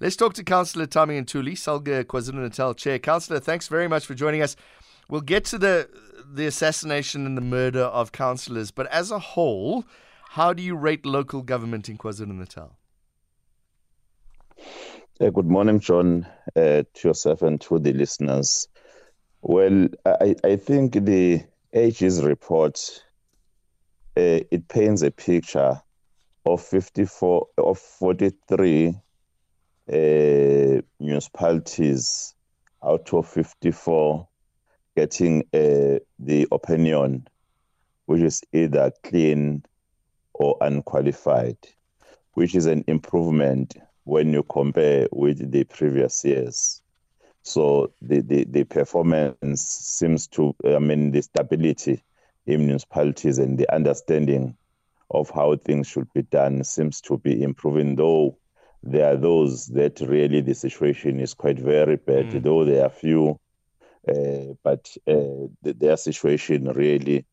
Let's talk to Councillor Thami Ntuli, Salga KwaZulu Natal Chair. Councillor, thanks very much for joining us. We'll get to the the assassination and the murder of councillors, but as a whole, how do you rate local government in KwaZulu Natal? Uh, good morning, John, uh, to yourself and to the listeners. Well, I, I think the AG's report uh, it paints a picture of 54 of 43 uh, municipalities out of 54 getting uh, the opinion which is either clean or unqualified, which is an improvement when you compare with the previous years. So the, the, the performance seems to, I mean, the stability in municipalities and the understanding of how things should be done seems to be improving, though there are those that really the situation is quite very bad, mm. though there are few, uh, but uh, the, their situation really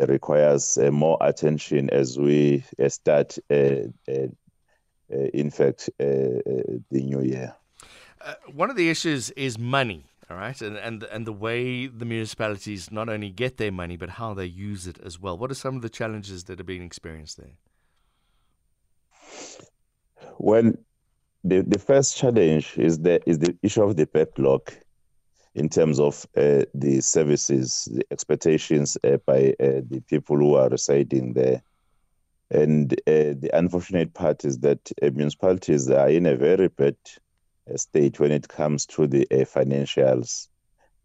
uh, requires uh, more attention as we uh, start, uh, in fact, the new year. one of the issues is money. All right, and, and and the way the municipalities not only get their money but how they use it as well. What are some of the challenges that are being experienced there? Well, the, the first challenge is the is the issue of the backlog in terms of uh, the services, the expectations uh, by uh, the people who are residing there. And uh, the unfortunate part is that uh, municipalities are in a very bad state when it comes to the uh, financials.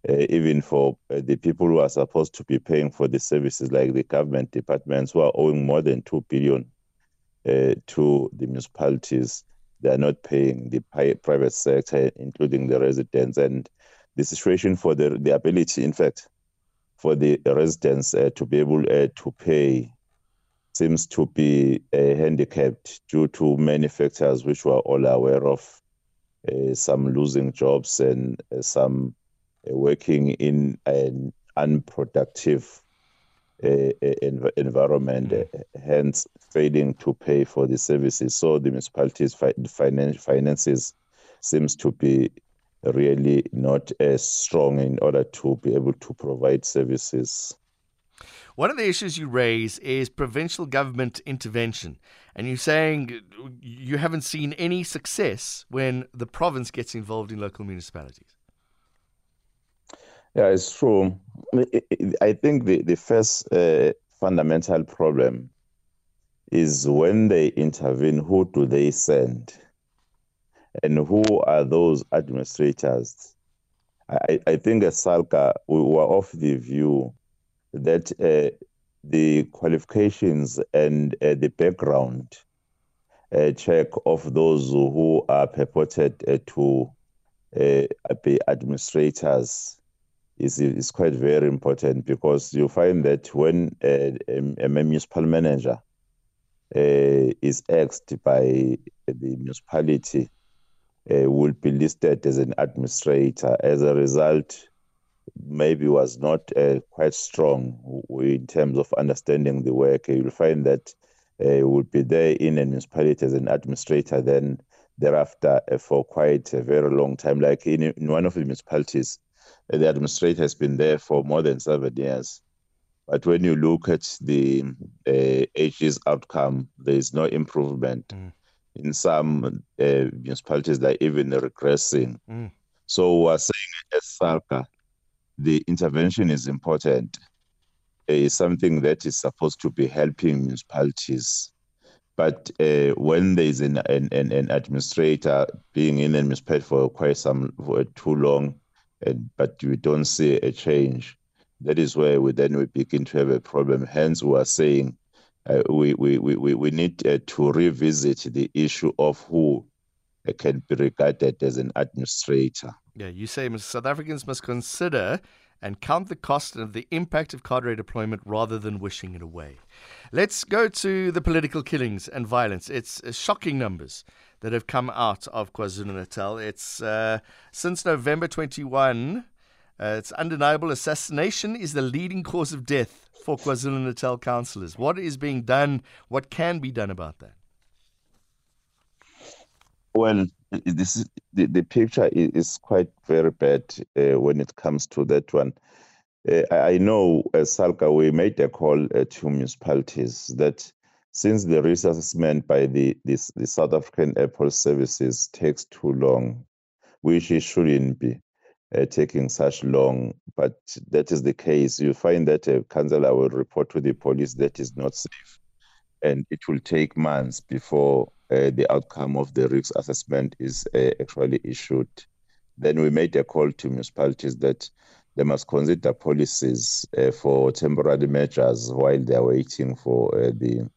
Uh, even for uh, the people who are supposed to be paying for the services, like the government departments who are owing more than two billion to the municipalities, they are not paying the private sector, including the residents, and the situation for the the ability, in fact, for the residents uh, to be able uh, to pay seems to be uh, handicapped due to many factors which we're all aware of uh, some losing jobs and uh, some uh, working in an unproductive env- environment, mm. hence failing to pay for the services. So the municipalities' fi- finan- finances seems to be really not as strong in order to be able to provide services. One of the issues you raise is provincial government intervention. And you're saying you haven't seen any success when the province gets involved in local municipalities. Yeah, it's true. I think the, the first uh, fundamental problem is when they intervene, who do they send? And who are those administrators? I, I think SALGA, we were of the view that uh, the qualifications and uh, the background uh, check of those who are purported uh, to uh, be administrators is, is quite very important because you find that when uh, a, a municipal manager is asked by the municipality, will be listed as an administrator. As a result, maybe was not uh, quite strong in terms of understanding the work. You'll find that uh, would be there in a municipality as an administrator, then thereafter uh, for quite a very long time. Like in, in one of the municipalities, uh, the administrator has been there for more than seven years. But when you look at the uh, AG's outcome, there is no improvement. Mm. In some uh, municipalities, they're even regressing. Mm. So we're saying as SALGA, the intervention is important. It's something that is supposed to be helping municipalities. But uh, when there is an, an, an, administrator being in a municipality for quite some for too long, and, but we don't see a change, that is where we then we begin to have a problem. Hence, we are saying uh, we, we, we, we need uh, to revisit the issue of who uh, can be regarded as an administrator. Yeah, you say South Africans must consider and count the cost and the impact of cadre deployment rather than wishing it away. Let's go to the political killings and violence. It's uh, shocking numbers that have come out of KwaZulu Natal. It's uh, since November 21. Uh, it's undeniable assassination is the leading cause of death for KwaZulu Natal councillors. What is being done? What can be done about that? Well, this is, the, the picture is quite very bad uh, when it comes to that one. Uh, I know as SALGA, we made a call uh, to municipalities that since the reassessment by the, the South African Airport Services takes too long, which it shouldn't be uh, taking such long, but that is the case. You find that a councillor will report to the police that is not safe, and it will take months before uh, the outcome of the risk assessment is uh, actually issued. Then we made a call to municipalities that they must consider policies uh, for temporary measures while they are waiting for uh, the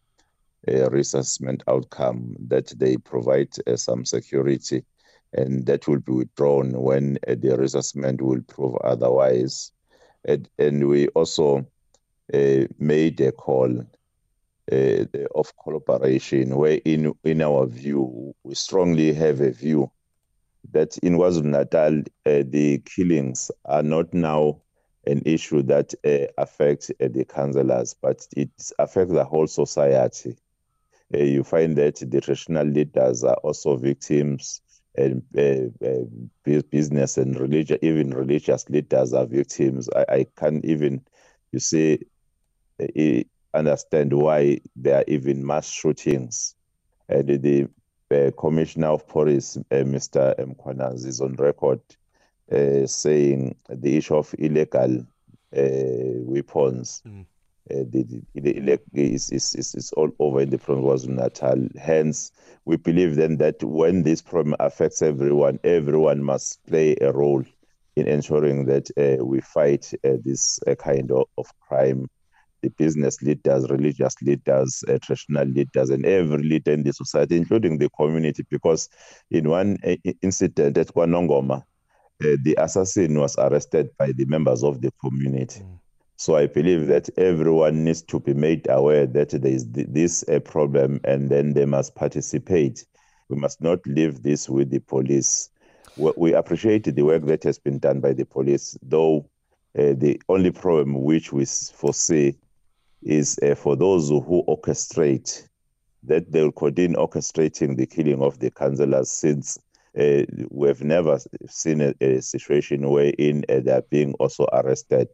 uh, risk assessment outcome, that they provide uh, some security and that will be withdrawn when uh, the assessment will prove otherwise. And, and we also made a call uh, of collaboration, where in in our view we strongly have a view that in KwaZulu Natal uh, the killings are not now an issue that uh, affects uh, the councillors, but it affects the whole society. Uh, you find that the traditional leaders are also victims, and uh, business and religion, even religious leaders are victims. I, I can't even, you see, understand why there are even mass shootings. And the uh, Commissioner of Police, uh, Mr. Mkhwanazi, is on record uh, saying the issue of illegal uh, weapons. Mm. Uh, the, the, the is, is, is, is all over in the province of Natal. Hence, we believe then that when this problem affects everyone, everyone must play a role in ensuring that uh, we fight uh, this uh, kind of, of crime the business leaders, religious leaders, uh, traditional leaders, and every leader in the society, including the community. Because in one uh, incident at KwaNongoma, uh, the assassin was arrested by the members of the community. Mm. So I believe that everyone needs to be made aware that there is this a problem, and then they must participate. We must not leave this with the police. We appreciate the work that has been done by the police, though uh, the only problem which we foresee is uh, for those who orchestrate that they will continue orchestrating the killing of the councillors since uh, we've never seen a, a situation wherein uh, they're being also arrested,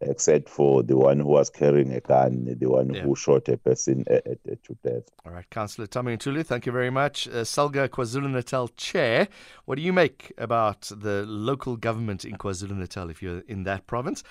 except for the one who was carrying a gun, the one yeah. who shot a person uh, uh, to death. All right, Councillor Thami Ntuli, thank you very much. Uh, SALGA KwaZulu Natal Chair, what do you make about the local government in KwaZulu Natal if you're in that province?